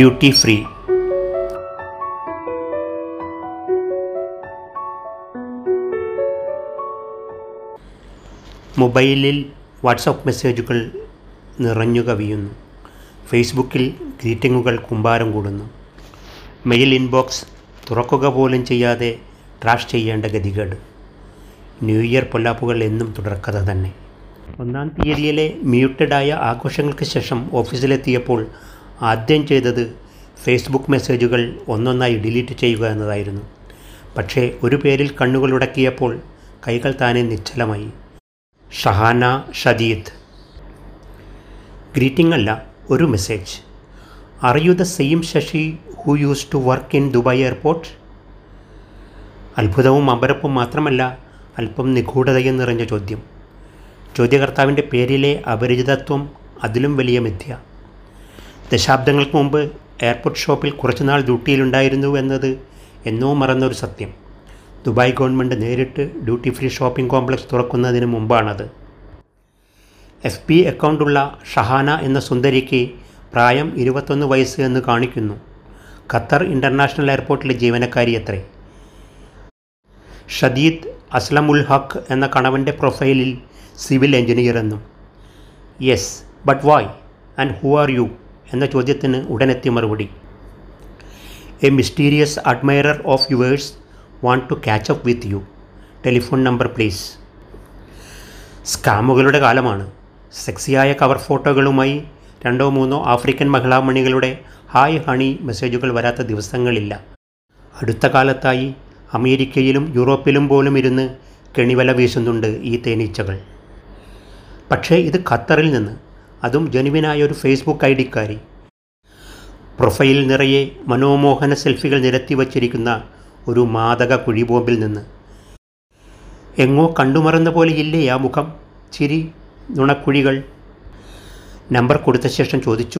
Duty free. മൊബൈലിൽ WhatsApp മെസ്സേജുകൾ നിറഞ്ഞു കവിയുന്നു. ഫേസ്ബുക്കിൽ ഗ്രീറ്റിങ്ങുകൾ കുമ്പാരം കൂടുന്നു. മെയിൽ ഇൻബോക്സ് തുറക്കുക പോലും ചെയ്യാതെ ട്രാഷ് ചെയ്യേണ്ട ഗതികേട്. ന്യൂ ഇയർ പൊല്ലാപ്പുകൾ എന്നും തുടർക്കഥ തന്നെ. ഒന്നാം തീയതിയിലെ മ്യൂട്ടഡായ ആഘോഷങ്ങൾക്ക് ശേഷം ഓഫീസിലെത്തിയപ്പോൾ ആദ്യം ചെയ്തത് ഫേസ്ബുക്ക് മെസ്സേജുകൾ ഒന്നൊന്നായി ഡിലീറ്റ് ചെയ്യുക എന്നതായിരുന്നു. പക്ഷേ ഒരു പേരിൽ കണ്ണുകൾ ഉടക്കിയപ്പോൾ കൈകൾ താനെ നിശ്ചലമായി. ഷഹാന ഷദീദ്. ഗ്രീറ്റിംഗ് അല്ല ഒരു message. Are you the same Shashi who use to work in Dubai airport? അത്ഭുതവും അമ്പരപ്പും മാത്രമല്ല അല്പം നിഗൂഢതയും നിറഞ്ഞ ചോദ്യം. ചോദ്യകർത്താവിന്റെ പേരിലെ അപരിചിതത്വം അതിലും വലിയ മിഥ്യ. ദശാബ്ദങ്ങൾക്ക് മുമ്പ് എയർപോർട്ട് ഷോപ്പിൽ കുറച്ചുനാൾ ഡ്യൂട്ടിയിലുണ്ടായിരുന്നു എന്നത് എന്നോ മറന്നൊരു സത്യം. ദുബായ് ഗവൺമെന്റ് നേരിട്ട് ഡ്യൂട്ടി ഫ്രീ ഷോപ്പിംഗ് കോംപ്ലക്സ് തുറക്കുന്നതിന് മുമ്പാണത്. എഫ് പി അക്കൗണ്ടുള്ള ഷഹാന എന്ന സുന്ദരിക്ക് പ്രായം ഇരുപത്തൊന്ന് വയസ്സ് എന്ന് കാണിക്കുന്നു. ഖത്തർ ഇന്റർനാഷണൽ എയർപോർട്ടിലെ ജീവനക്കാരി അത്രേ ഷദീദ് അസ്ലം ഉൽ ഹക്ക് എന്ന കണവന്റെ പ്രൊഫൈലിൽ സിവിൽ എഞ്ചിനീയർ എന്നും. Yes but why and who are you? എന്ന ചോദ്യത്തിന് ഉടനെത്തിയ മറുപടി. A mysterious admirer of yours want to catch up with you telephone number please സ്കാമുകളുടെ കാലമാണ്. സെക്സിയായ കവർ ഫോട്ടോകളുമായി രണ്ടോ മൂന്നോ ആഫ്രിക്കൻ മഹിളാമണികളുടെ ഹായ് ഹണി മെസ്സേജുകൾ വരാത്ത ദിവസങ്ങളില്ല. അടുത്ത കാലത്തായി അമേരിക്കയിലും യൂറോപ്പിലും പോലും ഇരുന്ന് കെണിവല വീശുന്നുണ്ട് ഈ തേനീച്ചകൾ. പക്ഷേ ഇത് ഖത്തറിൽ നിന്ന് അതും ജനുവിനായ ഒരു ഫേസ്ബുക്ക് ഐ ഡിക്കാരി പ്രൊഫൈൽ നിറയെ മനോമോഹന സെൽഫികൾ നിരത്തി വച്ചിരിക്കുന്ന ഒരു മാതക കുഴിബോംബിൽ നിന്ന്. എങ്ങോ കണ്ടുമറന്ന പോലെ ഇല്ലേ ആ മുഖം? ചിരി നുണക്കുഴികൾ. നമ്പർ കൊടുത്ത ശേഷം ചോദിച്ചു.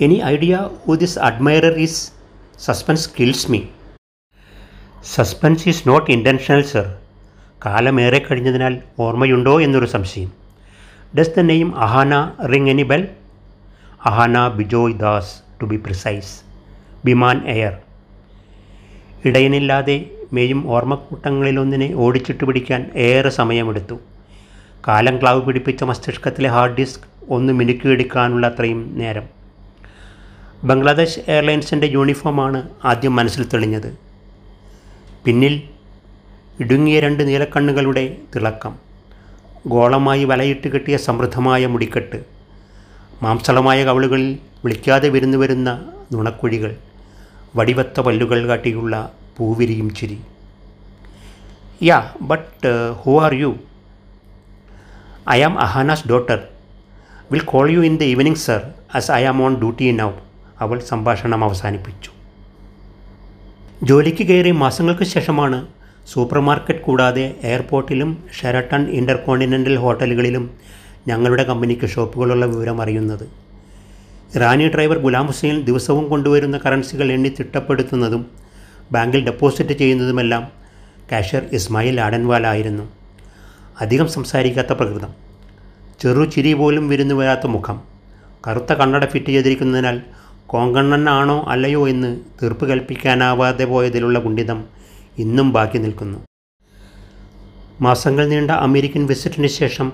Any idea who this admirer is suspense kills me suspense is not intentional sir കാലമേറെ കഴിഞ്ഞതിനാൽ ഓർമ്മയുണ്ടോ എന്നൊരു സംശയം. Does the name Ahana ring any bell Ahana Bijoy Das to be precise Biman air ഇടയനില്ലാതെ മേയും ഓർമ്മക്കൂട്ടങ്ങളിലൊന്നിനെ ഓടിച്ചിട്ട് പിടിക്കാൻ ഏറെ സമയമെടുത്തു. കാലം ക്ലാവ് പിടിപ്പിച്ച മസ്തിഷ്കത്തിലെ ഹാർഡ് ഡിസ്ക് ഒന്ന് മിനുക്കിയെടുക്കാനുള്ള അത്രയും നേരം. ബംഗ്ലാദേശ് എയർലൈൻസിന്റെ യൂണിഫോമാണ് ആദ്യം മനസ്സിൽ തെളിഞ്ഞത്. പിന്നിൽ ഇടുങ്ങിയ രണ്ട് നീലക്കണ്ണുകളുടെ തിളക്കം. ഗോളമായി വലയിട്ട് കെട്ടിയ സമൃദ്ധമായ മുടിക്കെട്ട് മാംസളമായ കവളുകളിൽ വിളിക്കാതെ വിരുന്നു വരുന്ന നുണക്കുഴികൾ വടിവത്ത പല്ലുകൾ കാട്ടിയുള്ള പൂവിരിയും ചിരി. Yeah but who are you? I am Ahana's daughter. Will call you in the evening sir as I am on duty now. അവൾ സംഭാഷണം അവസാനിപ്പിച്ചു. ജോലിക്ക് കയറി മാസങ്ങൾക്ക് ശേഷമാണ് സൂപ്പർ മാർക്കറ്റ് കൂടാതെ എയർപോർട്ടിലും ഷെറട്ടൺ ഇന്റർകോണ്ടിനെന്റൽ ഹോട്ടലുകളിലും ഞങ്ങളുടെ കമ്പനിക്ക് ഷോപ്പുകളുള്ള വിവരം അറിയുന്നത്. ഇറാനി ഡ്രൈവർ ഗുലാം ഹുസൈൻ ദിവസവും കൊണ്ടുവരുന്ന കറൻസികൾ എണ്ണി തിട്ടപ്പെടുത്തുന്നതും ബാങ്കിൽ ഡെപ്പോസിറ്റ് ചെയ്യുന്നതുമെല്ലാം കാഷ്യർ ഇസ്മായിൽ ആഡൻവാല ആയിരുന്നു. അധികം സംസാരിക്കാത്ത പ്രകൃതം. ചെറു ചിരി പോലും വിരുന്നു വരാത്ത മുഖം. കറുത്ത കണ്ണട ഫിറ്റ് ചെയ്തിരിക്കുന്നതിനാൽ കോങ്കണ്ണനാണോ അല്ലയോ എന്ന് തീർപ്പ് കൽപ്പിക്കാനാവാതെ പോയതിലുള്ള കുണ്ഠിതം ഇന്നും ബാക്കി നിൽക്കുന്നു. മാസങ്ങൾ നീണ്ട അമേരിക്കൻ വിസിറ്റിന് ശേഷം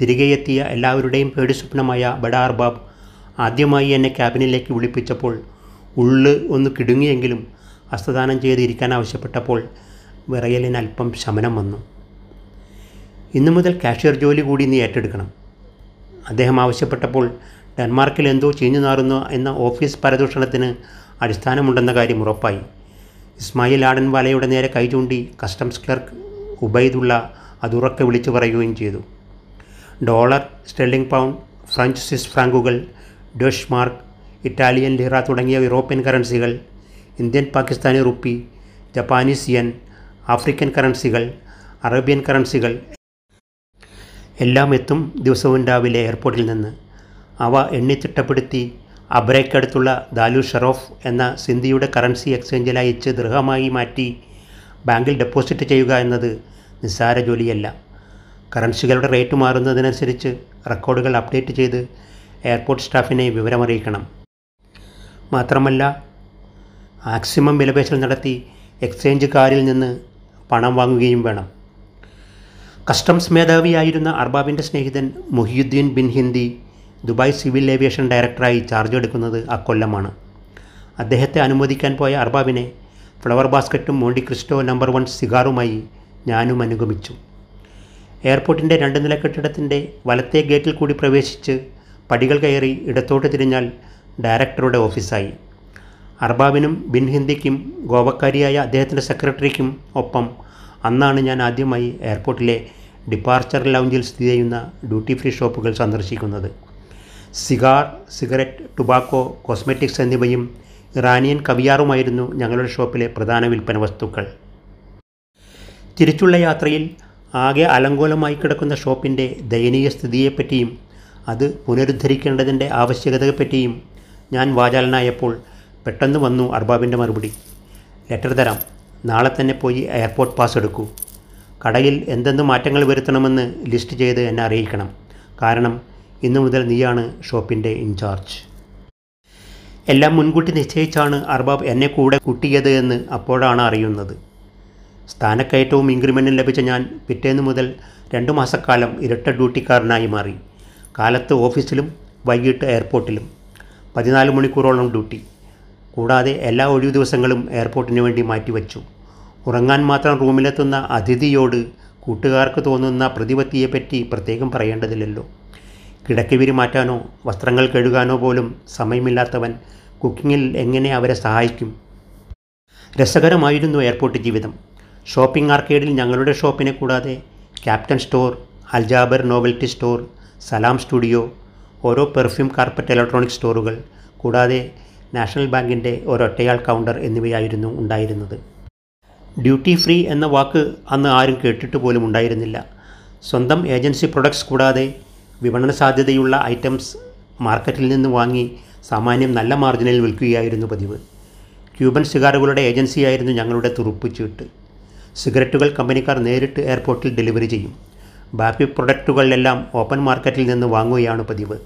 തിരികെ എത്തിയ എല്ലാവരുടെയും പേടി സ്വപ്നമായ ബഡാർ ബാബ് ആദ്യമായി എന്നെ ക്യാബിനിലേക്ക് വിളിപ്പിച്ചപ്പോൾ ഉള്ള് ഒന്ന് കിടുങ്ങിയെങ്കിലും ഹസ്തദാനം ചെയ്തിരിക്കാൻ ആവശ്യപ്പെട്ടപ്പോൾ വിറയലിന് അല്പം ശമനം വന്നു. ഇന്നു മുതൽ കാഷ്യർ ജോലി കൂടി നീ ഏറ്റെടുക്കണം. അദ്ദേഹം ആവശ്യപ്പെട്ടപ്പോൾ ഡെൻമാർക്കിൽ എന്തോ ചീഞ്ഞു നാറുന്നു എന്ന ഓഫീസ് പരദൂഷണത്തിന് അടിസ്ഥാനമുണ്ടെന്ന കാര്യം ഉറപ്പായി. ഇസ്മായിൽ ആടൻ വലയുടെ നേരെ കൈ ചൂണ്ടി കസ്റ്റംസ് ക്ലർക്ക് ഉബൈദുള്ള അതുറക്കെ വിളിച്ചു പറയുകയും ചെയ്തു. Dollar sterling pound French Swiss ഫ്രാങ്കുകൾ Deutsche mark Italian lira തുടങ്ങിയ European കറൻസികൾ Indian Pakistani rupee Japanese yen African കറൻസികൾ Arabian കറൻസികൾ എല്ലാം എത്തും ദിവസവും രാവിലെ എയർപോർട്ടിൽ നിന്ന്. അവ എണ്ണിത്തിട്ടപ്പെടുത്തി അബ്രയ്ക്കടുത്തുള്ള ദാലു ഷറോഫ് എന്ന സിന്ധിയുടെ കറൻസി എക്സ്ചേഞ്ചിലായി അയച്ച് ദൃഹമായി മാറ്റി ബാങ്കിൽ ഡെപ്പോസിറ്റ് ചെയ്യുക എന്നത് നിസ്സാര ജോലിയല്ല. കറൻസികളുടെ റേറ്റ് മാറുന്നതിനനുസരിച്ച് റെക്കോർഡുകൾ അപ്ഡേറ്റ് ചെയ്ത് എയർപോർട്ട് സ്റ്റാഫിനെ വിവരമറിയിക്കണം. മാത്രമല്ല മാക്സിമം വിലപേശൽ നടത്തി എക്സ്ചേഞ്ച് കാറിൽ നിന്ന് പണം വാങ്ങുകയും വേണം. കസ്റ്റംസ് മേധാവിയായിരുന്ന അർബാബിന്റെ സ്നേഹിതൻ Muhiyuddin bin Hindi Dubai civil aviation ഡയറക്ടറായി ചാർജ് എടുക്കുന്നത് അക്കൊല്ലമാണ്. അദ്ദേഹത്തെ അനുമോദിക്കാൻ പോയ അർബാബിനെ ഫ്ലവർ ബാസ്ക്കറ്റും മോണ്ടി ക്രിസ്റ്റോ നമ്പർ വൺ സിഗാറുമായി ഞാനും അനുഗമിച്ചു. എയർപോർട്ടിന്റെ രണ്ട് നില കെട്ടിടത്തിന്റെ വലത്തെ ഗേറ്റിൽ കൂടി പ്രവേശിച്ച് പടികൾ കയറി ഇടത്തോട്ട് തിരിഞ്ഞാൽ ഡയറക്ടറുടെ ഓഫീസായി. അർബാബിനും ബിൻ ഹിന്ദിക്കും ഗോവക്കാരിയായ അദ്ദേഹത്തിന്റെ സെക്രട്ടറിക്കും ഒപ്പം അന്നാണ് ഞാൻ ആദ്യമായി എയർപോർട്ടിലെ ഡിപ്പാർച്ചർ ലൗഞ്ചിൽ സ്ഥിതി ചെയ്യുന്ന ഡ്യൂട്ടി ഫ്രീ ഷോപ്പുകൾ സന്ദർശിക്കുന്നത്. Cigar cigarette tobacco cosmetics Iranian Iranian കവിയാറുമായിരുന്നു ഞങ്ങളുടെ ഷോപ്പിലെ പ്രധാന വിൽപ്പന വസ്തുക്കൾ. തിരിച്ചുള്ള യാത്രയിൽ ആകെ അലങ്കോലമായി കിടക്കുന്ന ഷോപ്പിന്റെ ദയനീയ സ്ഥിതിയെപ്പറ്റിയും അത് പുനരുദ്ധരിക്കേണ്ടതിന്റെ ആവശ്യകതയെപ്പറ്റിയും ഞാൻ വാചാലനായപ്പോൾ പെട്ടെന്ന് വന്നു അർബാബിന്റെ മറുപടി. ലെറ്റർ തരാം. നാളെ തന്നെ പോയി എയർപോർട്ട് പാസ് എടുക്കൂ. കടയിൽ എന്തെന്ത് മാറ്റങ്ങൾ വരുത്തണമെന്ന് ലിസ്റ്റ് ചെയ്ത് എന്നെ അറിയിക്കണം. കാരണം ഇന്നു മുതൽ നീയാണ് ഷോപ്പിന്റെ ഇൻചാർജ്. എല്ലാം മുൻകൂട്ടി നിശ്ചയിച്ചാണ് അർബാബ് എന്നെ കൂടെ കൂട്ടിയത് എന്ന് അപ്പോഴാണ് അറിയുന്നത്. സ്ഥാനക്കയറ്റവും ഇൻക്രിമെന്റും ലഭിച്ച ഞാൻ പിറ്റേന്ന് മുതൽ രണ്ടു മാസക്കാലം ഇരട്ട ഡ്യൂട്ടിക്കാരനായി മാറി. കാലത്ത് ഓഫീസിലും വൈകിട്ട് എയർപോർട്ടിലും പതിനാല് മണിക്കൂറോളം ഡ്യൂട്ടി. കൂടാതെ എല്ലാ ഒഴിവു ദിവസങ്ങളും എയർപോർട്ടിന് വേണ്ടി മാറ്റിവെച്ചു. ഉറങ്ങാൻ മാത്രം റൂമിലെത്തുന്ന അതിഥിയോട് കൂട്ടുകാർക്ക് തോന്നുന്ന പ്രതിപത്തിയെപ്പറ്റി പ്രത്യേകം പറയേണ്ടതില്ലല്ലോ. കിടക്കവിരി മാറ്റാനോ വസ്ത്രങ്ങൾ കഴുകാനോ പോലും സമയമില്ലാത്തവൻ കുക്കിങ്ങിൽ എങ്ങനെ അവരെ സഹായിക്കും? രസകരമായിരുന്നു എയർപോർട്ട് ജീവിതം. ഷോപ്പിംഗ് ആർക്കേഡിൽ ഞങ്ങളുടെ ഷോപ്പിനെ കൂടാതെ captain store Al Jaber novelty store Salam studio ഓരോ പെർഫ്യൂം കാർപ്പറ്റ് ഇലക്ട്രോണിക് സ്റ്റോറുകൾ കൂടാതെ നാഷണൽ ബാങ്കിന്റെ ഒരൊറ്റയാൾ കൗണ്ടർ എന്നിവയായിരുന്നു ഉണ്ടായിരുന്നത്. ഡ്യൂട്ടി ഫ്രീ എന്ന വാക്ക് അന്ന് ആരും കേട്ടിട്ട് പോലും ഉണ്ടായിരുന്നില്ല. സ്വന്തം ഏജൻസി പ്രൊഡക്ട്സ് കൂടാതെ വിപണന സാധ്യതയുള്ള ഐറ്റംസ് മാർക്കറ്റിൽ നിന്ന് വാങ്ങി സാമാന്യം നല്ല മാർജിനിൽ വിൽക്കുകയായിരുന്നു പതിവ്. ക്യൂബൻ സിഗാറുകളുടെ ഏജൻസിയായിരുന്നു ഞങ്ങളുടെ തുറുപ്പുചീട്ട് സിഗരറ്റുകൾ കമ്പനിക്കാർ നേരിട്ട് എയർപോർട്ടിൽ ഡെലിവറി ചെയ്യും. ബാക്കി പ്രൊഡക്റ്റുകളിലെല്ലാം ഓപ്പൺ മാർക്കറ്റിൽ നിന്ന് വാങ്ങുകയാണ് പതിവ്.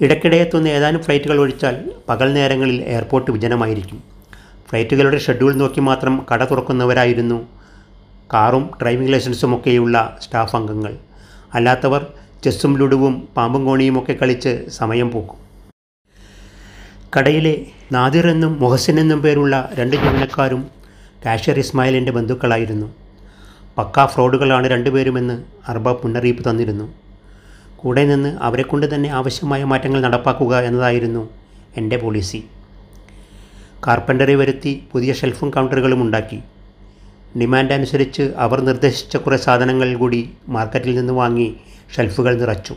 ഇടയ്ക്കിടെ എത്തുന്ന ഏതാനും ഫ്ലൈറ്റുകൾ ഒഴിച്ചാൽ പകൽ നേരങ്ങളിൽ എയർപോർട്ട് വിജനമായിരിക്കും. ഫ്ലൈറ്റുകളുടെ ഷെഡ്യൂൾ നോക്കി മാത്രം കട തുറക്കുന്നവരായിരുന്നു കാറും ഡ്രൈവിംഗ് ലൈസൻസും ഒക്കെയുള്ള സ്റ്റാഫ് അംഗങ്ങൾ. അല്ലാത്തവർ ചെസ്സും ലുഡുവും പാമ്പും കോണിയുമൊക്കെ കളിച്ച് സമയം പോക്കും. കടയിലെ നാദിർ എന്നും മൊഹസിൻ എന്നും പേരുള്ള രണ്ട് ജീവനക്കാരും കാഷ്യർ ഇസ്മായിലിന്റെ ബന്ധുക്കളായിരുന്നു. പക്കാ ഫ്രോഡുകളാണ് രണ്ടുപേരുമെന്ന് അർബാബ് മുന്നറിയിപ്പ് തന്നിരുന്നു. കൂടെ നിന്ന് അവരെക്കൊണ്ട് തന്നെ ആവശ്യമായ മാറ്റങ്ങൾ നടപ്പാക്കുക എന്നതായിരുന്നു എന്റെ പോളിസി. കാർപ്പന്ററി വരുത്തി പുതിയ ഷെൽഫും കൗണ്ടറുകളും ഉണ്ടാക്കി. ഡിമാൻഡ് അനുസരിച്ച് അവർ നിർദ്ദേശിച്ച കുറേ സാധനങ്ങൾ കൂടി മാർക്കറ്റിൽ നിന്ന് വാങ്ങി ഷെൽഫുകൾ നിറച്ചു.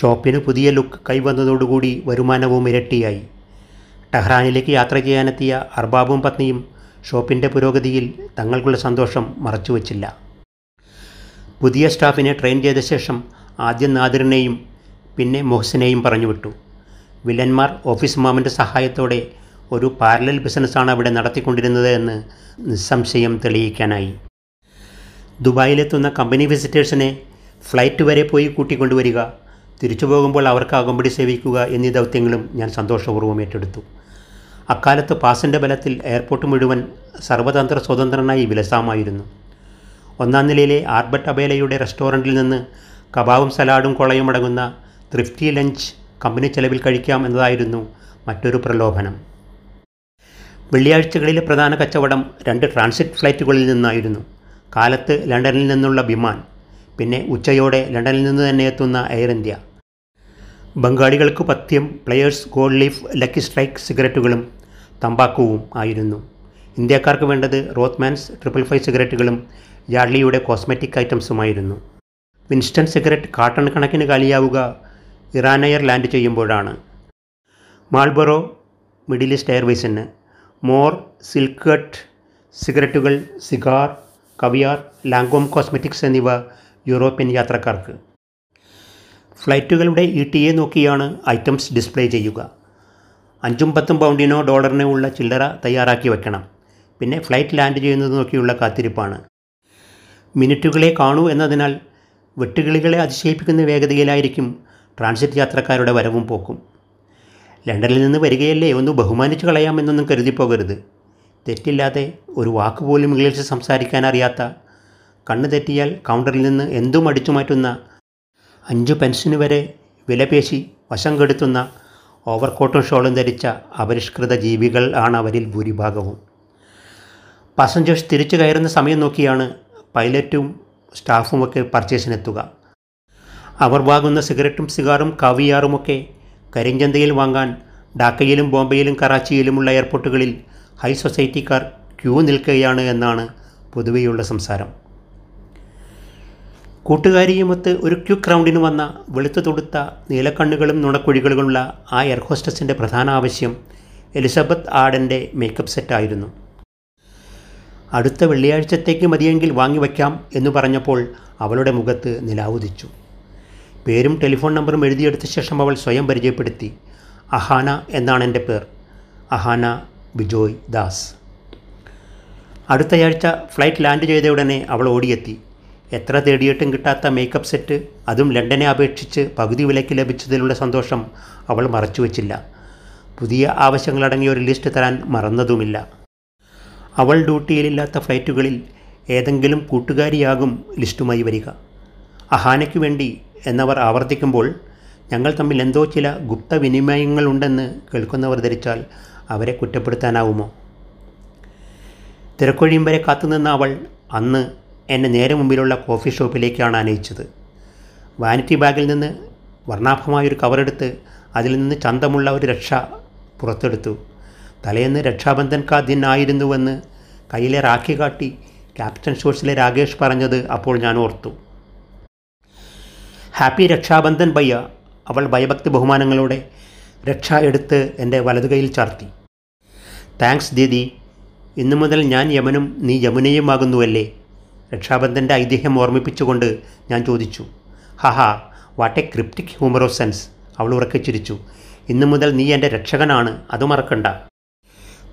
ഷോപ്പിന് പുതിയ ലുക്ക് കൈവന്നതോടുകൂടി വരുമാനവും ഇരട്ടിയായി. ടെഹ്റാനിലേക്ക് യാത്ര ചെയ്യാനെത്തിയ അർബാബും പത്നിയും ഷോപ്പിന്റെ പുരോഗതിയിൽ തങ്ങൾക്കുള്ള സന്തോഷം മറച്ചുവെച്ചില്ല. പുതിയ സ്റ്റാഫിനെ ട്രെയിൻ ചെയ്ത ശേഷം ആദ്യം നാദിറിനെയും പിന്നെ മൊഹസിനെയും പറഞ്ഞുവിട്ടു വില്ലന്മാർ ഓഫീസ് മാമന്റെ സഹായത്തോടെ ഒരു പാരലൽ ബിസിനസ്സാണ് അവിടെ നടത്തിക്കൊണ്ടിരുന്നത് എന്ന് നിസ്സംശയം തെളിയിക്കാനായി. ദുബായിലെത്തുന്ന കമ്പനി വിസിറ്റേഴ്സിനെ ഫ്ലൈറ്റ് വരെ പോയി കൂട്ടിക്കൊണ്ടുവരിക തിരിച്ചു പോകുമ്പോൾ അവർക്ക് അകമ്പടി സേവിക്കുക എന്നീ ദൗത്യങ്ങളും ഞാൻ സന്തോഷപൂർവം ഏറ്റെടുത്തു. അക്കാലത്ത് പാസിന്റെ ബലത്തിൽ എയർപോർട്ട് മുഴുവൻ സർവതന്ത്ര സ്വതന്ത്രനായി വിലസാമായിരുന്നു. ഒന്നാം നിലയിലെ ആർബർട്ട് അബേലയുടെ റെസ്റ്റോറന്റിൽ നിന്ന് കബാബും സലാഡും കൊളയും അടങ്ങുന്ന തൃപ്തി ലഞ്ച് കമ്പനി ചെലവിൽ കഴിക്കാം എന്നതായിരുന്നു മറ്റൊരു പ്രലോഭനം. വെള്ളിയാഴ്ചകളിലെ പ്രധാന കച്ചവടം രണ്ട് ട്രാൻസിറ്റ് ഫ്ലൈറ്റുകളിൽ നിന്നായിരുന്നു. കാലത്ത് ലണ്ടനിൽ നിന്നുള്ള വിമാൻ പിന്നെ ഉച്ചയോടെ ലണ്ടനിൽ നിന്ന് തന്നെ എത്തുന്ന എയർ ഇന്ത്യ ബംഗാളികൾക്ക് പഥ്യം Players Gold Leaf Lucky Strike സിഗരറ്റുകളും തമ്പാക്കുവും ആയിരുന്നു. ഇന്ത്യക്കാർക്ക് വേണ്ടത് റോത്ത്മാൻസ് ട്രിപ്പിൾ ഫൈവ് സിഗരറ്റുകളും യാഡ്ലിയുടെ കോസ്മെറ്റിക് ഐറ്റംസുമായിരുന്നു വിൻസ്റ്റൺ സിഗരറ്റ് കാട്ടൺ കണക്കിന് കാലിയാവുക ഇറാനയർ ലാൻഡ് ചെയ്യുമ്പോഴാണ്. മാൾബറോ മിഡിൽ ഈസ്റ്റ് എയർവേസിന് മോർ സിൽക്ക് കട്ട് സിഗരറ്റുകൾ സിഗാർ കവിയാർ ലാംഗോം കോസ്മെറ്റിക്സ് എന്നിവ യൂറോപ്യൻ യാത്രക്കാർക്ക്. ഫ്ലൈറ്റുകളുടെ ഇ ടി എ നോക്കിയാണ് ഐറ്റംസ് ഡിസ്പ്ലേ ചെയ്യുക. അഞ്ചും പത്തും പൗണ്ടിനോ ഡോളറിനോ ഉള്ള ചില്ലറ തയ്യാറാക്കി വെക്കണം. പിന്നെ ഫ്ലൈറ്റ് ലാൻഡ് ചെയ്യുന്നത് നോക്കിയുള്ള കാത്തിരിപ്പാണ്. മിനിറ്റുകളെ കാണൂ എന്നതിനാൽ വെട്ടുകിളികളെ അതിശയിപ്പിക്കുന്ന വേഗതയിലായിരിക്കും ട്രാൻസിറ്റ് യാത്രക്കാരുടെ വരവും പോക്കും. ലണ്ടനിൽ നിന്ന് വരികയല്ലേ? ഒന്ന് ബഹുമാനിച്ചു കളയാമെന്നൊന്നും കരുതിപ്പോകരുത്. തെറ്റില്ലാതെ ഒരു വാക്ക് പോലും ഇംഗ്ലീഷിൽ സംസാരിക്കാൻ അറിയാത്ത കണ്ണ് തെറ്റിയാൽ കൗണ്ടറിൽ നിന്ന് എന്തും അടിച്ചു മാറ്റുന്ന അഞ്ചു പെൻഷന് വരെ വിലപേശി വശം കെടുത്തുന്ന ഓവർകോട്ടും ഷോളും ധരിച്ച അപരിഷ്കൃത ജീവികൾ ആണ് അവരിൽ ഭൂരിഭാഗവും. പാസഞ്ചേഴ്സ് തിരിച്ചു കയറുന്ന സമയം നോക്കിയാണ് പൈലറ്റും സ്റ്റാഫുമൊക്കെ പർച്ചേസിനെത്തുക. അവർ വാങ്ങുന്ന സിഗരറ്റും സിഗാറും കാവിയാറുമൊക്കെ കരിഞ്ചന്തയിൽ വാങ്ങാൻ ഡാക്കയിലും ബോംബെയിലും കറാച്ചിയിലുമുള്ള എയർപോർട്ടുകളിൽ ഹൈ സൊസൈറ്റിക്കാർ ക്യൂ നിൽക്കുകയാണ് എന്നാണ് പൊതുവെയുള്ള സംസാരം. കൂട്ടുകാരിയുമൊത്ത് ഒരു ക്യുക്ക് റൗണ്ടിന് വന്ന വെളുത്തു തൊടുത്ത നീലക്കണ്ണുകളും നുണക്കുഴികളുമുള്ള ആ എയർ ഹോസ്റ്റസിന്റെ പ്രധാന ആവശ്യം എലിസബത്ത് ആഡന്റെ മേക്കപ്പ് സെറ്റായിരുന്നു. അടുത്ത വെള്ളിയാഴ്ചത്തേക്ക് മതിയെങ്കിൽ വാങ്ങിവയ്ക്കാം എന്ന് പറഞ്ഞപ്പോൾ അവളുടെ മുഖത്ത് നിലാവുദിച്ചു. പേരും ടെലിഫോൺ നമ്പറും എഴുതിയെടുത്ത ശേഷം അവൾ സ്വയം പരിചയപ്പെടുത്തി. അഹാന എന്നാണ് എന്റെ പേർ. അഹാന ബിജോയ് ദാസ്. അടുത്തയാഴ്ച ഫ്ലൈറ്റ് ലാൻഡ് ചെയ്ത ഉടനെ അവൾ ഓടിയെത്തി. എത്ര തേടിയിട്ടും കിട്ടാത്ത മേക്കപ്പ് സെറ്റ് അതും ലണ്ടനെ അപേക്ഷിച്ച് പകുതി വിലയ്ക്ക് ലഭിച്ചതിലുള്ള സന്തോഷം അവൾ മറച്ചുവെച്ചില്ല. പുതിയ ആവശ്യങ്ങളടങ്ങിയ ഒരു ലിസ്റ്റ് തരാൻ മറന്നതുമില്ല. അവൾ ഡ്യൂട്ടിയിലില്ലാത്ത ഫ്ലൈറ്റുകളിൽ ഏതെങ്കിലും കൂട്ടുകാരിയാകും ലിസ്റ്റുമായി വരിക. അഹാനയ്ക്ക് വേണ്ടി എന്നവർ ആവർത്തിക്കുമ്പോൾ ഞങ്ങൾ തമ്മിൽ എന്തോ ചില ഗുപ്ത വിനിമയങ്ങളുണ്ടെന്ന് കേൾക്കുന്നവർ ധരിച്ചാൽ അവരെ കുറ്റപ്പെടുത്താനാവുമോ? തിരക്കൊഴിയും വരെ കാത്തുനിന്ന അവൾ അന്ന് എന്നെ നേരെ മുമ്പിലുള്ള കോഫി ഷോപ്പിലേക്കാണ് ആനയിച്ചത്. വാനിറ്റി ബാഗിൽ നിന്ന് വർണാഭമായൊരു കവറെടുത്ത് അതിൽ നിന്ന് ചന്തമുള്ള ഒരു രക്ഷ പുറത്തെടുത്തു. തലേന്ന് രക്ഷാബന്ധൻ കാ ദിൻ ആയിരുന്നുവെന്ന് കയ്യിലെ രാഖി കാട്ടി ക്യാപ്റ്റൻ ഷോഴ്സിലെ രാകേഷ് പറഞ്ഞത് അപ്പോൾ ഞാൻ ഓർത്തു. ഹാപ്പി രക്ഷാബന്ധൻ ബയ്യ അവൾ ഭയഭക്തി ബഹുമാനങ്ങളോടെ രക്ഷ എടുത്ത് എന്റെ വലതുകൈയിൽ ചാർത്തി. താങ്ക്സ് ദീദി ഇന്നു മുതൽ ഞാൻ യമനും നീ യമുനയുമാകുന്നുവല്ലേ? രക്ഷാബന്ധന്റെ ഐതിഹ്യം ഓർമ്മിപ്പിച്ചുകൊണ്ട് ഞാൻ ചോദിച്ചു. ഹഹാ what a cryptic humour of sense അവൾ ഉറക്കെ ചിരിച്ചു. ഇന്നു മുതൽ നീ എന്റെ രക്ഷകനാണ് അത് മറക്കണ്ട.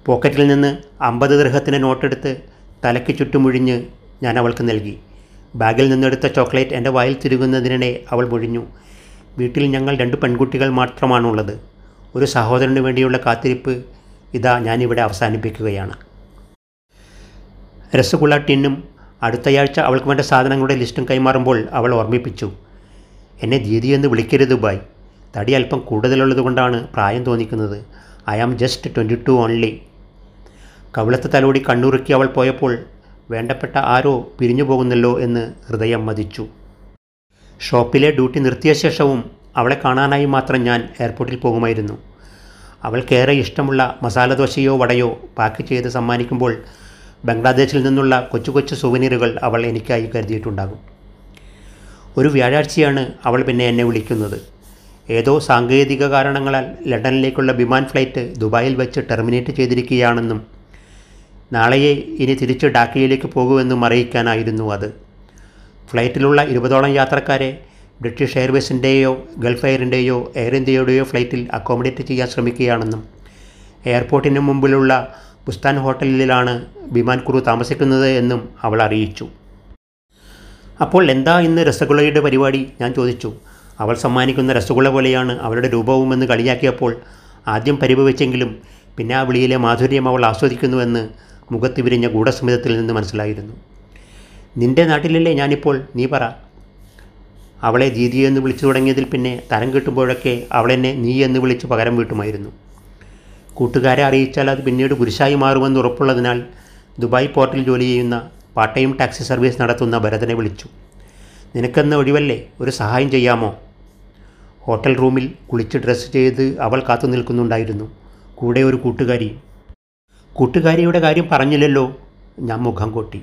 പോക്കറ്റിൽ നിന്ന് അമ്പത് ദൃഹത്തിന് നോട്ടെടുത്ത് തലയ്ക്ക് ചുറ്റുമൊഴിഞ്ഞ് ഞാൻ അവൾക്ക് നൽകി. ബാഗിൽ നിന്നെടുത്ത ചോക്ലേറ്റ് എന്റെ വായിൽ തിരുകുന്നതിനിടെ അവൾ പൊഴിഞ്ഞു വീട്ടിൽ ഞങ്ങൾ രണ്ട് പെൺകുട്ടികൾ മാത്രമാണുള്ളത്. ഒരു സഹോദരന് വേണ്ടിയുള്ള കാത്തിരിപ്പ് ഇതാ ഞാനിവിടെ അവസാനിപ്പിക്കുകയാണ്. രസഗുള ടിന്നും അടുത്തയാഴ്ച അവൾക്ക് വേണ്ട സാധനങ്ങളുടെ ലിസ്റ്റും കൈമാറുമ്പോൾ അവൾ ഓർമ്മിപ്പിച്ചു. എന്നെ ദീദി എന്ന് വിളിക്കരുത് ബായ്. തടി അല്പം കൂടുതലുള്ളതുകൊണ്ടാണ് പ്രായം തോന്നിക്കുന്നത്. I am just twenty two only. കവിളത്ത് തലോടി കണ്ണുറുക്കി അവൾ പോയപ്പോൾ വേണ്ടപ്പെട്ട ആരോ പിരിഞ്ഞു പോകുന്നല്ലോ എന്ന് ഹൃദയം മതിച്ചു. ഷോപ്പിലെ ഡ്യൂട്ടി നിർത്തിയ ശേഷവും അവളെ കാണാനായി മാത്രം ഞാൻ എയർപോർട്ടിൽ പോകുമായിരുന്നു. അവൾക്കേറെ ഇഷ്ടമുള്ള മസാല ദോശയോ വടയോ പാക്ക് ചെയ്ത് സമ്മാനിക്കുമ്പോൾ ബംഗ്ലാദേശിൽ നിന്നുള്ള കൊച്ചു കൊച്ചു സുവനീറുകൾ അവൾ എനിക്കായി കരുതിയിട്ടുണ്ടാകും. ഒരു വ്യാഴാഴ്ചയാണ് അവൾ പിന്നെ എന്നെ വിളിക്കുന്നത്. ഏതോ സാങ്കേതിക കാരണങ്ങളാൽ ലണ്ടനിലേക്കുള്ള വിമാൻ ഫ്ലൈറ്റ് ദുബായിൽ വെച്ച് ടെർമിനേറ്റ് ചെയ്തിരിക്കുകയാണെന്നും നാളെയെ ഇനി തിരിച്ച് ഡാക്കയിലേക്ക് പോകുമെന്നും അറിയിക്കാനായിരുന്നു അത്. ഫ്ലൈറ്റിലുള്ള ഇരുപതോളം യാത്രക്കാരെ ബ്രിട്ടീഷ് എയർവേസിന്റെയോ ഗൾഫ് എയറിന്റെയോ എയർ ഇന്ത്യയുടെയോ ഫ്ലൈറ്റിൽ അക്കോമഡേറ്റ് ചെയ്യാൻ ശ്രമിക്കുകയാണെന്നും എയർപോർട്ടിന് മുമ്പിലുള്ള ബുസ്താൻ ഹോട്ടലിലാണ് വിമാൻ കുറു താമസിക്കുന്നത് എന്നും അവൾ അറിയിച്ചു. അപ്പോൾ എന്താ ഇന്ന് രസഗുളയുടെ പരിപാടി? ഞാൻ ചോദിച്ചു. അവൾ സമ്മാനിക്കുന്ന രസഗുള പോലെയാണ് അവളുടെ രൂപവുമെന്ന് കളിയാക്കിയപ്പോൾ ആദ്യം പരിഭവിച്ചെങ്കിലും പിന്നെ ആ വിളിയിലെ മാധുര്യം അവൾ ആസ്വദിക്കുന്നുവെന്ന് മുഖത്ത് വിരിഞ്ഞ ഗൂഢസ്മിതത്തിൽ നിന്ന് മനസ്സിലായിരുന്നു. നിന്റെ നാട്ടിലല്ലേ ഞാനിപ്പോൾ? നീ പറ. അവളെ ദീദി എന്ന് വിളിച്ചു തുടങ്ങിയതിൽ പിന്നെ തരം കിട്ടുമ്പോഴൊക്കെ അവളെന്നെ നീ എന്ന് വിളിച്ച് പകരം വീട്ടുമായിരുന്നു. കൂട്ടുകാരെ അറിയിച്ചാൽ അത് പിന്നീട് കുരിശായി മാറുമെന്ന് ഉറപ്പുള്ളതിനാൽ ദുബായ് പോർട്ടിൽ ജോലി ചെയ്യുന്ന പാർട്ട് ടൈം ടാക്സി സർവീസ് നടത്തുന്ന ഭരതനെ വിളിച്ചു. നിനക്കെന്ന് ഒഴിവല്ലേ? ഒരു സഹായം ചെയ്യാമോ? ഹോട്ടൽ റൂമിൽ കുളിച്ച് ഡ്രസ്സ് ചെയ്ത് അവൾ കാത്തു നിൽക്കുന്നുണ്ടായിരുന്നു കൂടെ ഒരു കൂട്ടുകാരി കൂട്ടുകാരിയുടെ കാര്യം പറഞ്ഞില്ലല്ലോ. ഞാൻ മുഖം കൊട്ടി.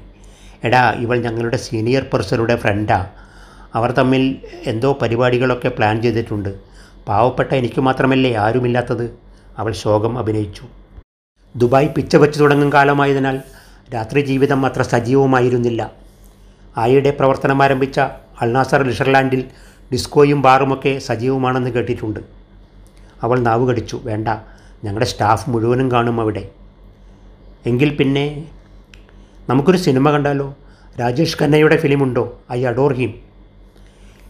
എടാ ഇവൾ ഞങ്ങളുടെ സീനിയർ പേഴ്സണുടെ ഫ്രണ്ടാ അവർ തമ്മിൽ എന്തോ പരിപാടികളൊക്കെ പ്ലാൻ ചെയ്തിട്ടുണ്ട്. പാവപ്പെട്ട എനിക്ക് മാത്രമല്ലേ ആരുമില്ലാത്തത്? അവൾ ശോകം അഭിനയിച്ചു. ദുബായ് പിച്ച വെച്ച് തുടങ്ങും കാലമായതിനാൽ രാത്രി ജീവിതം അത്ര സജീവമായിരുന്നില്ല ആയിടെ പ്രവർത്തനം ആരംഭിച്ച അൾനാസർ ലിഷർലാൻഡിൽ ഡിസ്കോയും ബാറുമൊക്കെ സജീവമാണെന്ന് കേട്ടിട്ടുണ്ട്. അവൾ നാവ് കടിച്ചു വേണ്ട ഞങ്ങളുടെ സ്റ്റാഫ് മുഴുവനും കാണും അവിടെ. എങ്കിൽ പിന്നെ നമുക്കൊരു സിനിമ കണ്ടാലോ? രാജേഷ് ഖന്നയുടെ ഫിലിമുണ്ടോ? I adore him.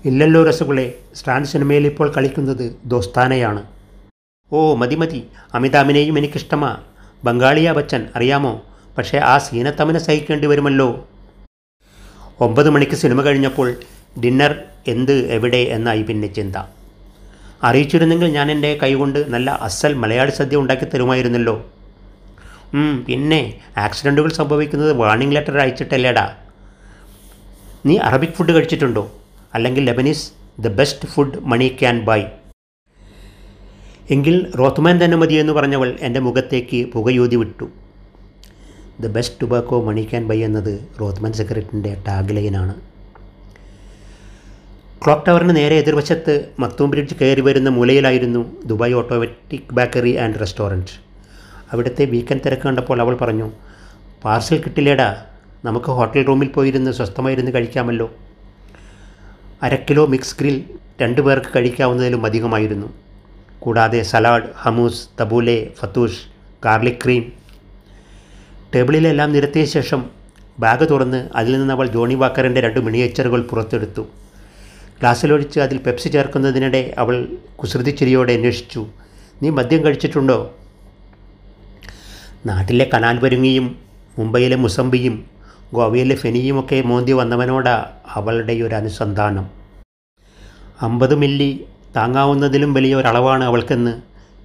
ഇല്ലല്ലോ രസഗുളെ സ്റ്റാൻഡ് സിനിമയിൽ ഇപ്പോൾ കളിക്കുന്നത് ദോസ്താനയാണ്. ഓ മതി മതി. അമിതാഭിനെയും എനിക്കിഷ്ടമാ. ബംഗാളിയാ ബച്ചൻ അറിയാമോ? പക്ഷേ ആ സീനത്തമിനെ സഹിക്കേണ്ടി വരുമല്ലോ. ഒമ്പത് മണിക്ക് സിനിമ കഴിഞ്ഞപ്പോൾ ഡിന്നർ എന്ത് എവിടെ എന്നായി പിന്നെ ചിന്ത. അറിയിച്ചിരുന്നെങ്കിൽ ഞാൻ എന്റെ കൈകൊണ്ട് നല്ല അസൽ മലയാളി സദ്യ ഉണ്ടാക്കി തരുമായിരുന്നല്ലോ. പിന്നെ ആക്സിഡന്റുകൾ സംഭവിക്കുന്നത് വാർണിംഗ് ലെറ്റർ അയച്ചിട്ടല്ലേടാ. നീ അറബിക് ഫുഡ് കഴിച്ചിട്ടുണ്ടോ? അല്ലെങ്കിൽ Lebanese the best food money can buy എങ്കിൽ റോത്ത്മാൻ തന്നെ മതിയെന്ന് പറഞ്ഞവൾ എന്റെ മുഖത്തേക്ക് പുകയൂതി വിട്ടു. The best tobacco money can buy എന്നത് റോത്ത്മാൻ സിഗരറ്റിന്റെ ടാഗ് ലൈനാണ് ക്ലോക്ക് ടവറിന് നേരെ എതിർവശത്ത് മക്തൂം ബ്രിഡ്ജ് കയറി വരുന്ന മൂലയിലായിരുന്നു Dubai automatic bakery and restaurant. അവിടുത്തെ വീക്കെൻഡ് തിരക്ക് കണ്ടപ്പോൾ അവൾ പറഞ്ഞു പാർസൽ കിട്ടില്ലേടാ നമുക്ക് ഹോട്ടൽ റൂമിൽ പോയിരുന്ന് സ്വസ്ഥമായിരുന്ന് കഴിക്കാമല്ലോ. അര കിലോ മിക്സ് ഗ്രിൽ രണ്ടു പേർക്ക് കഴിക്കാവുന്നതിലും അധികമായിരുന്നു. കൂടാതെ salad hummus tabbouleh fattoush garlic cream. ടേബിളിലെല്ലാം നിരത്തിയ ശേഷം ബാഗ് തുറന്ന് അതിൽ നിന്ന് അവൾ ജോണി വാക്കറിന്റെ രണ്ട് മിനിയേച്ചറുകൾ പുറത്തെടുത്തു. ഗ്ലാസ്സിലൊഴിച്ച് അതിൽ പെപ്സി ചേർക്കുന്നതിനിടെ അവൾ കുസൃതിച്ചിരിയോടെ അന്വേഷിച്ചു നീ മദ്യം കഴിച്ചിട്ടുണ്ടോ? നാട്ടിലെ കനാൽ പരുങ്ങിയും മുംബൈയിലെ മുസംബിയും ഗോവയിലെ ഫെനിയുമൊക്കെ മോന്തി വന്നവനോടാ അവളുടെ ഒരു അനുസന്ധാനം. അമ്പത് മില്ലി താങ്ങാവുന്നതിലും വലിയ ഒരളവാണ് അവൾക്കെന്ന്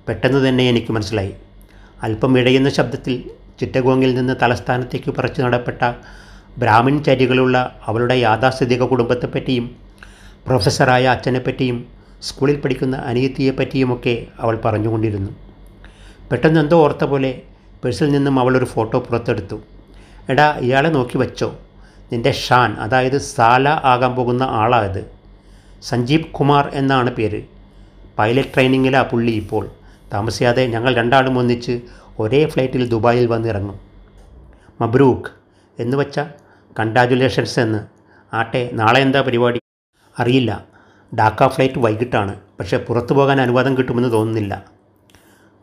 പെട്ടെന്ന് തന്നെ എനിക്ക് മനസ്സിലായി. അല്പം ഇഴയുന്ന ശബ്ദത്തിൽ ചിറ്റഗോങ്ങിൽ നിന്ന് തലസ്ഥാനത്തേക്ക് പറച്ചു നടപ്പെട്ട ബ്രാഹ്മിൺ ചര്യകളുള്ള അവളുടെ യാഥാസ്ഥിതിക കുടുംബത്തെപ്പറ്റിയും പ്രൊഫസറായ അച്ഛനെപ്പറ്റിയും സ്കൂളിൽ പഠിക്കുന്ന അനിയത്തിയെപ്പറ്റിയുമൊക്കെ അവൾ പറഞ്ഞുകൊണ്ടിരുന്നു. പെട്ടെന്ന് എന്തോ ഓർത്ത പോലെ പേഴ്സിൽ നിന്നും അവളൊരു ഫോട്ടോ പുറത്തെടുത്തു. എടാ ഇയാളെ നോക്കി വച്ചോ. നിന്റെ ഷാൻ അതായത് സാല ആകാൻ പോകുന്ന ആളായത്. സഞ്ജീവ് കുമാർ എന്നാണ് പേര്. പൈലറ്റ് ട്രെയിനിങ്ങിലാ പുള്ളി ഇപ്പോൾ. താമസിയാതെ ഞങ്ങൾ രണ്ടാളും ഒന്നിച്ച് ഒരേ ഫ്ലൈറ്റിൽ ദുബായിൽ വന്നിറങ്ങും. മബ്രൂക്ക് എന്ന് വച്ച കൺഗ്രാജുലേഷൻസ് എന്ന്. ആട്ടെ നാളെ എന്താ പരിപാടി? അറിയില്ല. ഡാക്ക ഫ്ലൈറ്റ് വൈകിട്ടാണ്. പക്ഷേ പുറത്തു പോകാൻ അനുവാദം കിട്ടുമെന്ന് തോന്നുന്നില്ല.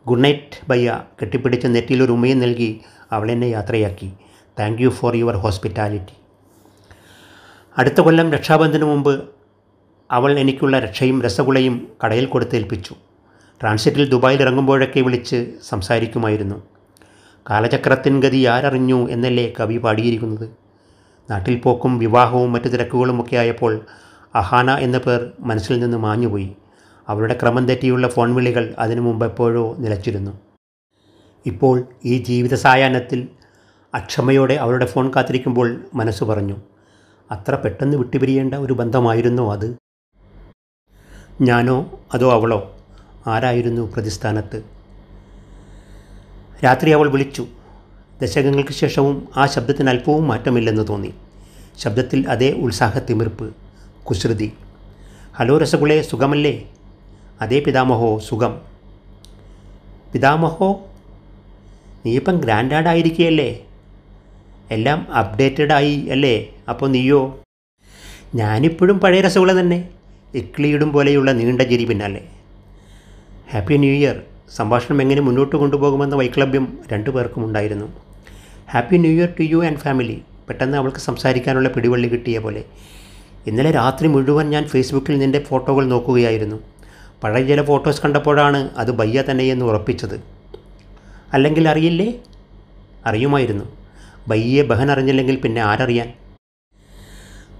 ഗുഡ് നൈറ്റ് ബയ്യ കെട്ടിപ്പിടിച്ച നെറ്റിയിലൊരു ഉമ്മയും നൽകി അവളെന്നെ യാത്രയാക്കി. Thank you for your hospitality. അടുത്ത കൊല്ലം രക്ഷാബന്ധന് മുമ്പ് അവൾ എനിക്കുള്ള രക്ഷയും രസഗുളയും കടയിൽ കൊടുത്തേൽപ്പിച്ചു. ട്രാൻസിറ്റിൽ ദുബായിൽ ഇറങ്ങുമ്പോഴൊക്കെ വിളിച്ച് സംസാരിക്കുമായിരുന്നു. കാലചക്രത്തിൻ ഗതി ആരറിഞ്ഞു എന്നല്ലേ കവി പാടിയിരിക്കുന്നത്? നാട്ടിൽ പോക്കും വിവാഹവും മറ്റു തിരക്കുകളുമൊക്കെ ആയപ്പോൾ അഹാന എന്ന പേർ മനസ്സിൽ നിന്ന് മാഞ്ഞുപോയി. അവളുടെ ക്രമം തെറ്റിയുള്ള ഫോൺ വിളികൾ അതിനു മുമ്പ് എപ്പോഴോ നിലച്ചിരുന്നു. ഇപ്പോൾ ഈ ജീവിത സായാഹ്നത്തിൽ അക്ഷമയോടെ അവളുടെ ഫോൺ കാത്തിരിക്കുമ്പോൾ മനസ്സ് പറഞ്ഞു അത്ര പെട്ടെന്ന് വിട്ടുപിരിയേണ്ട ഒരു ബന്ധമായിരുന്നോ അത്? ഞാനോ അതോ അവളോ? ആരായിരുന്നു പ്രതിസ്ഥാനത്ത്? രാത്രി അവൾ വിളിച്ചു. ദശകങ്ങൾക്ക് ശേഷവും ആ ശബ്ദത്തിന് അല്പവും മാറ്റമില്ലെന്ന് തോന്നി. ശബ്ദത്തിൽ അതേ ഉത്സാഹത്തിമിർപ്പ് കുസൃതി. ഹലോ രസഗുളെ സുഖമല്ലേ? അതേ പിതാമഹോ സുഖം. പിതാമഹോ നീയിപ്പം ഗ്രാൻഡാഡ് ആയിരിക്കുകയല്ലേ എല്ലാം അപ്ഡേറ്റഡ് ആയി അല്ലേ? അപ്പോൾ നീയോ? ഞാനിപ്പോഴും പഴയ രസഗുള തന്നെ. ഇക്ലിയിടും പോലെയുള്ള നീണ്ട ചിരി പിന്നാലെ. Happy new year. സംഭാഷണം എങ്ങനെ മുന്നോട്ട് കൊണ്ടുപോകുമെന്ന വൈക്ലഭ്യം രണ്ടു പേർക്കും ഉണ്ടായിരുന്നു. Happy new year to you and family. പെട്ടെന്ന് അവൾക്ക് സംസാരിക്കാനുള്ള പിടിവള്ളി കിട്ടിയ പോലെ. ഇന്നലെ രാത്രി മുഴുവൻ ഞാൻ ഫേസ്ബുക്കിൽ നിന്റെ ഫോട്ടോകൾ നോക്കുകയായിരുന്നു. പഴയ ചില ഫോട്ടോസ് കണ്ടപ്പോഴാണ് അത് ബയ്യ തന്നെയെന്ന് ഉറപ്പിച്ചത്. അല്ലെങ്കിൽ അറിയില്ലേ? അറിയുമായിരുന്നു. ബയ്യെ ബഹൻ അറിഞ്ഞില്ലെങ്കിൽ പിന്നെ ആരറിയാൻ?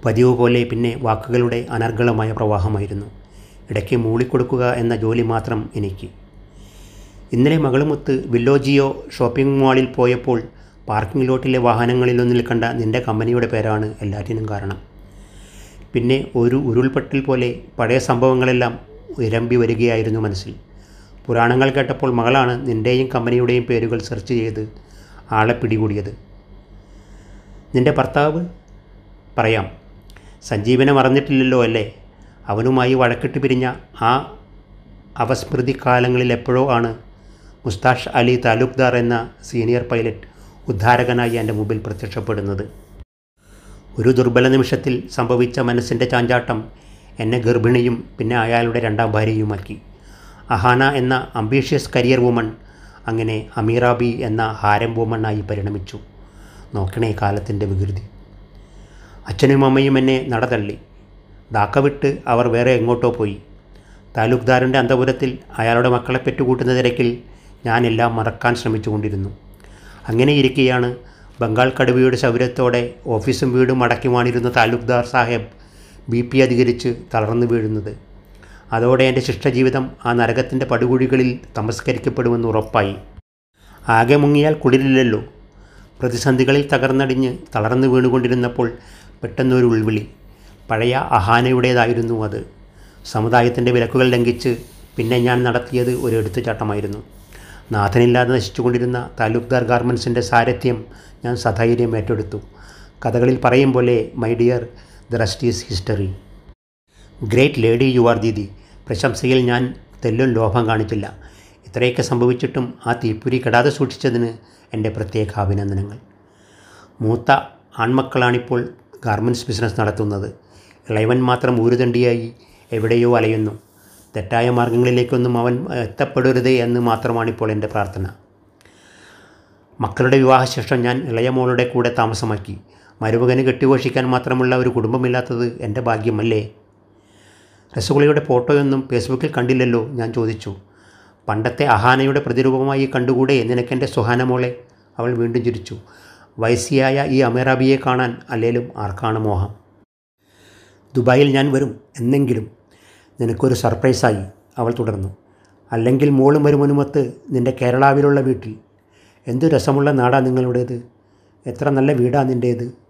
പതിവ് പോലെ പിന്നെ വാക്കുകളുടെ അനർഗളമായ പ്രവാഹമായിരുന്നു. ഇടയ്ക്ക് മൂളിക്കൊടുക്കുക എന്ന ജോലി മാത്രം എനിക്ക്. ഇന്നലെ മകളുമൊത്ത് വില്ലോജിയോ ഷോപ്പിംഗ് മാളിൽ പോയപ്പോൾ പാർക്കിംഗ് ലോട്ടിലെ വാഹനങ്ങളിലൊന്നിൽ കണ്ട നിന്റെ കമ്പനിയുടെ പേരാണ് എല്ലാറ്റിനും കാരണം. പിന്നെ ഒരു ഉരുൾപൊട്ടൽ പോലെ പഴയ സംഭവങ്ങളെല്ലാം ഇരമ്പി വരികയായിരുന്നു മനസ്സിൽ. പുരാണങ്ങൾ കേട്ടപ്പോൾ മകളാണ് നിന്റെയും കമ്പനിയുടെയും പേരുകൾ സെർച്ച് ചെയ്ത് ആളെ പിടികൂടിയത്. നിന്റെ ഭർത്താവ്? പറയാം. സഞ്ജീവനെ മറന്നിട്ടില്ലല്ലോ അല്ലേ? അവനുമായി വഴക്കിട്ട് പിരിഞ്ഞ ആ അവസ്മൃതി കാലങ്ങളിൽ എപ്പോഴോ ആണ് മുസ്താഷ് അലി താലൂക്ക്ദാർ എന്ന സീനിയർ പൈലറ്റ് ഉദ്ധാരകനായി എന്റെ മുമ്പിൽ പ്രത്യക്ഷപ്പെടുന്നത്. ഒരു ദുർബല നിമിഷത്തിൽ സംഭവിച്ച മനസ്സിന്റെ ചാഞ്ചാട്ടം എന്നെ ഗർഭിണിയും പിന്നെ അയാളുടെ രണ്ടാം ഭാര്യയുമാക്കി. അഹാന എന്ന അംബീഷ്യസ് കരിയർ വുമൺ അങ്ങനെ അമീറാബി എന്ന ഹാരം വുമണ്ണായി പരിണമിച്ചു. നോക്കണേ കാലത്തിന്റെ വികൃതി. അച്ഛനും അമ്മയും എന്നെ നടതള്ളി. ഡാക്ക വിട്ട് അവർ വേറെ എങ്ങോട്ടോ പോയി. താലൂക്ക്ദാറിന്റെ അന്തപുരത്തിൽ അയാളുടെ മക്കളെ പെറ്റുകൂട്ടുന്ന തിരക്കിൽ ഞാനെല്ലാം മറക്കാൻ ശ്രമിച്ചുകൊണ്ടിരുന്നു. അങ്ങനെ ഇരിക്കുകയാണ് ബംഗാൾ കടുവയുടെ ശൗര്യത്തോടെ ഓഫീസും വീടും അടക്കി വാണിരുന്ന താലൂക്ക്ദാർ സാഹേബ് ബി പി അധികരിച്ച് തളർന്നു വീഴുന്നത്. അതോടെ എന്റെ ശിഷ്ടജീവിതം ആ നരകത്തിന്റെ പടുകുഴികളിൽ തമസ്കരിക്കപ്പെടുമെന്ന് ഉറപ്പായി. ആകെ മുങ്ങിയാൽ കുളിരില്ലല്ലോ. പ്രതിസന്ധികളിൽ തകർന്നടിഞ്ഞ് തളർന്നു വീണുകൊണ്ടിരുന്നപ്പോൾ പെട്ടെന്നൊരു ഉൾവിളി. പഴയ അഹാനയുടേതായിരുന്നു അത്. സമുദായത്തിന്റെ വിലക്കുകൾ ലംഘിച്ച് പിന്നെ ഞാൻ നടത്തിയത് ഒരു എടുത്തുചാട്ടമായിരുന്നു. നാഥനില്ലാതെ നശിച്ചുകൊണ്ടിരുന്ന താലൂക്ക്ദാർ ഗാർമെൻസിന്റെ സാരഥ്യം ഞാൻ സധൈര്യം ഏറ്റെടുത്തു. കഥകളിൽ പറയും പോലെ my dear the rest is history. Great lady you are didi. പ്രശംസയിൽ ഞാൻ തെല്ലും ലോഭം കാണിച്ചില്ല. ഇത്രയൊക്കെ സംഭവിച്ചിട്ടും ആ തീപ്പൊരി കെടാതെ സൂക്ഷിച്ചതിന് എന്റെ പ്രത്യേക അഭിനന്ദനങ്ങൾ. മൂത്ത ആൺമക്കളാണിപ്പോൾ ഗാർമെന്റ്സ് ബിസിനസ് നടത്തുന്നത്. ഇളയവൻ മാത്രം ഊരുതണ്ടിയായി എവിടെയോ അലയുന്നു. തെറ്റായ മാർഗങ്ങളിലേക്കൊന്നും അവൻ എത്തപ്പെടരുതേ എന്ന് മാത്രമാണിപ്പോൾ എന്റെ പ്രാർത്ഥന. മക്കളുടെ വിവാഹശേഷം ഞാൻ ഇളയമോളുടെ കൂടെ താമസമാക്കി. മരുമകന് കെട്ടിഘോഷിക്കാൻ മാത്രമുള്ള ഒരു കുടുംബമില്ലാത്തത് എന്റെ ഭാഗ്യമല്ലേ? രസഗുളയുടെ ഫോട്ടോയൊന്നും ഫേസ്ബുക്കിൽ കണ്ടില്ലല്ലോ ഞാൻ ചോദിച്ചു. പണ്ടത്തെ അഹാനയുടെ പ്രതിരൂപമായി കണ്ടുകൂടെ നിനക്കെന്റെ സുഹാന മോളെ? അവൾ വീണ്ടും ചിരിച്ചു. വയസ്സിയായ ഈ അമേറാബിയെ കാണാൻ അല്ലേലും ആർക്കാണ് മോഹം? ദുബായിൽ ഞാൻ വരും എന്നെങ്കിലും. നിനക്കൊരു സർപ്രൈസായി അവൾ തുടർന്നു. അല്ലെങ്കിൽ മോളും വരുമനുമത്ത് നിന്റെ കേരളാവിലുള്ള വീട്ടിൽ. എന്തു രസമുള്ള നാടാ നിങ്ങളുടേത്? എത്ര നല്ല വീടാ നിന്റേത്